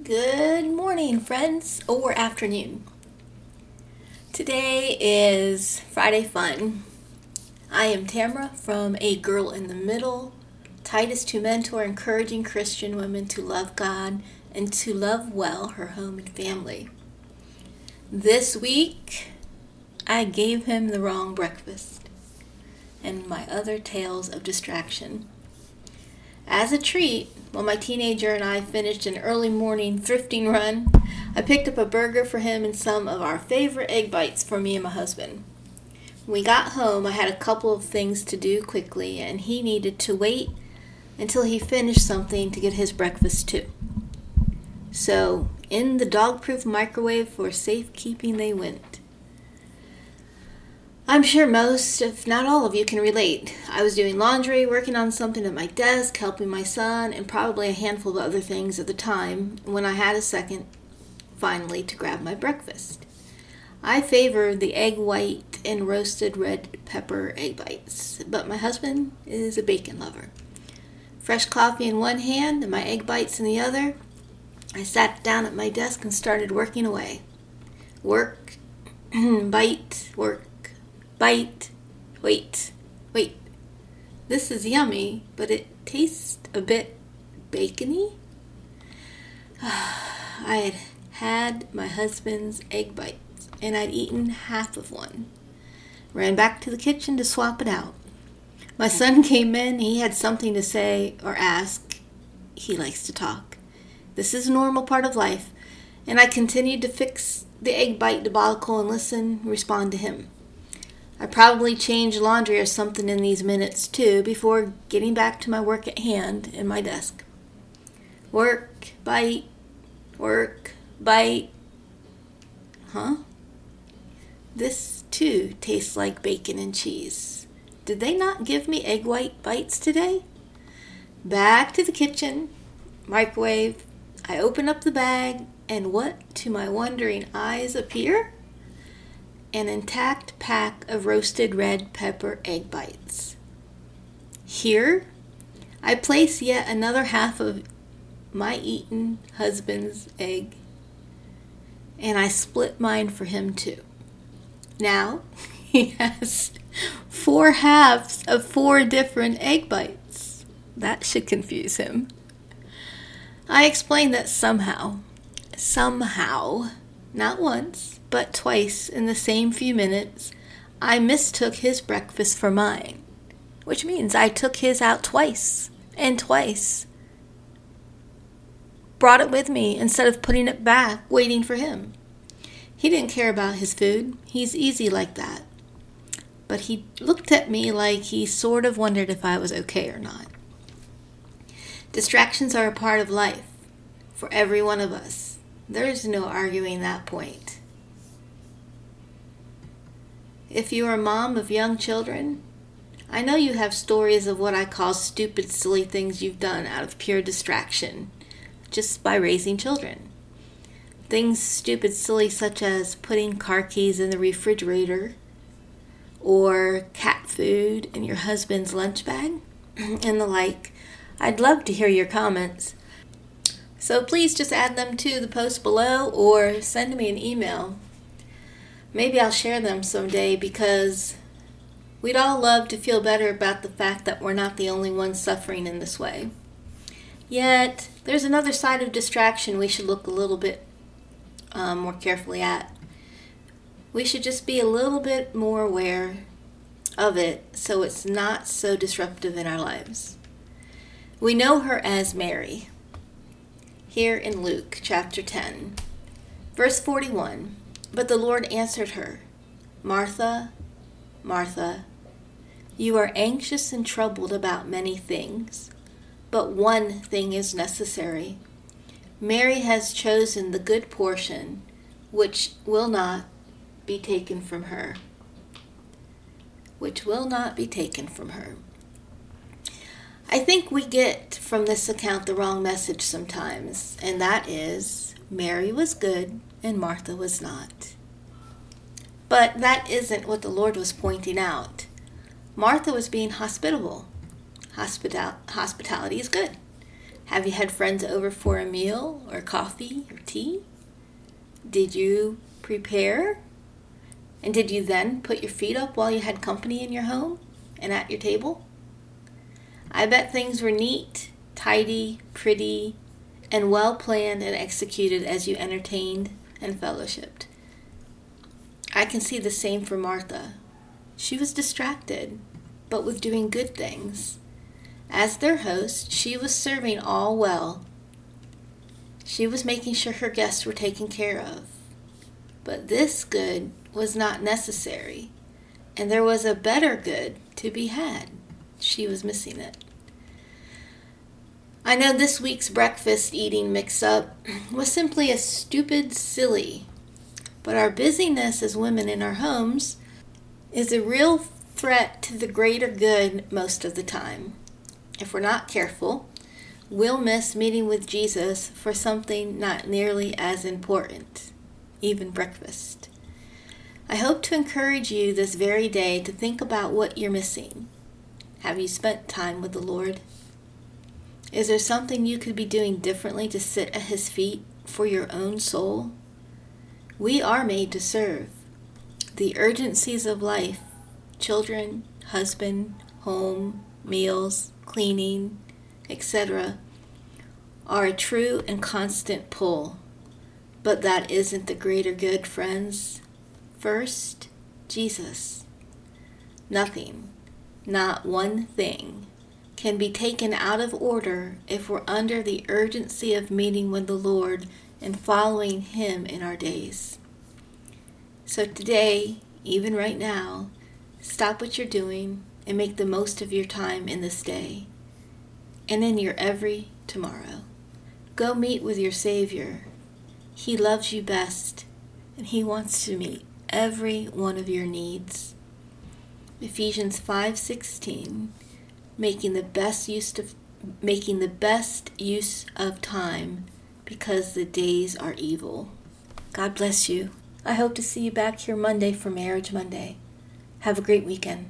Good morning, friends, or afternoon. Today is Friday Fun. I am Tamara from A Girl in the Middle, Titus 2 mentor encouraging Christian women to love God and to love well her home and family. This week, I gave him the wrong breakfast and my other tales of distraction. As a treat, while my teenager and I finished an early morning thrifting run, I picked up a burger for him and some of our favorite egg bites for me and my husband. When we got home, I had a couple of things to do quickly, and he needed to wait until he finished something to get his breakfast too. So, in the dog proof microwave for safekeeping they went. I'm sure most, if not all of you, can relate. I was doing laundry, working on something at my desk, helping my son, and probably a handful of other things at the time when I had a second, finally, to grab my breakfast. I favor the egg white and roasted red pepper egg bites, but my husband is a bacon lover. Fresh coffee in one hand and my egg bites in the other, I sat down at my desk and started working away. Work, bite, work, bite. Wait, wait. This is yummy, but it tastes a bit bacony. I had had my husband's egg bites, and I'd eaten half of one. Ran back to the kitchen to swap it out. My son came in. He had something to say or ask. He likes to talk. This is a normal part of life, and I continued to fix the egg bite debacle and listen, respond to him. I probably change laundry or something in these minutes too before getting back to my work at hand in my desk. Work, bite, work, bite. Huh? This too tastes like bacon and cheese. Did they not give me egg white bites today? Back to the kitchen, microwave. I open up the bag, and what to my wondering eyes appear? An intact pack of roasted red pepper egg bites. Here, I place yet another half of my eaten husband's egg, and I split mine for him too. Now, he has four halves of four different egg bites. That should confuse him. I explain that somehow, somehow, not once, but twice in the same few minutes, I mistook his breakfast for mine, which means I took his out twice and twice. Brought it with me instead of putting it back, waiting for him. He didn't care about his food. He's easy like that. But he looked at me like he sort of wondered if I was okay or not. Distractions are a part of life for every one of us. There's no arguing that point. If you are a mom of young children, I know you have stories of what I call stupid, silly things you've done out of pure distraction, just by raising children. Things stupid, silly, such as putting car keys in the refrigerator, or cat food in your husband's lunch bag, and the like. I'd love to hear your comments. So please just add them to the post below or send me an email Maybe I'll share them someday because we'd all love to feel better about the fact that we're not the only ones suffering in this way. Yet, there's another side of distraction we should look a little bit um, more carefully at. We should just be a little bit more aware of it so it's not so disruptive in our lives. We know her as Mary. Here in Luke chapter 10, verse 41. But the Lord answered her, Martha, Martha, you are anxious and troubled about many things, but one thing is necessary. Mary has chosen the good portion, which will not be taken from her. Which will not be taken from her. I think we get from this account the wrong message sometimes, and that is Mary was good and Martha was not. But that isn't what the Lord was pointing out. Martha was being hospitable. Hospital- hospitality is good. Have you had friends over for a meal or coffee or tea? Did you prepare? And did you then put your feet up while you had company in your home and at your table? I bet things were neat, tidy, pretty, and well planned and executed as you entertained and fellowshipped. I can see the same for Martha. She was distracted, but with doing good things. As their host, she was serving all well. She was making sure her guests were taken care of. But this good was not necessary, and there was a better good to be had. She was missing it. I know this week's breakfast eating mix up was simply a stupid silly, but our busyness as women in our homes is a real threat to the greater good most of the time if we're not careful, we'll miss meeting with Jesus for something not nearly as important, even breakfast. I hope to encourage you this very day to think about what you're missing. Have you spent time with the Lord? Is there something you could be doing differently to sit at His feet for your own soul? We are made to serve. The urgencies of life children, husband, home, meals, cleaning, etc., are a true and constant pull. But that isn't the greater good, friends. First, Jesus. Nothing, not one thing, can be taken out of order if we're under the urgency of meeting with the Lord and following Him in our days. So today, even right now, stop what you're doing and make the most of your time in this day and in your every tomorrow. Go meet with your Savior. He loves you best, and He wants to meet every one of your needs. Ephesians 5:16 making the best use of making the best use of time because the days are evil. God bless you. I hope to see you back here Monday for Marriage Monday. Have a great weekend.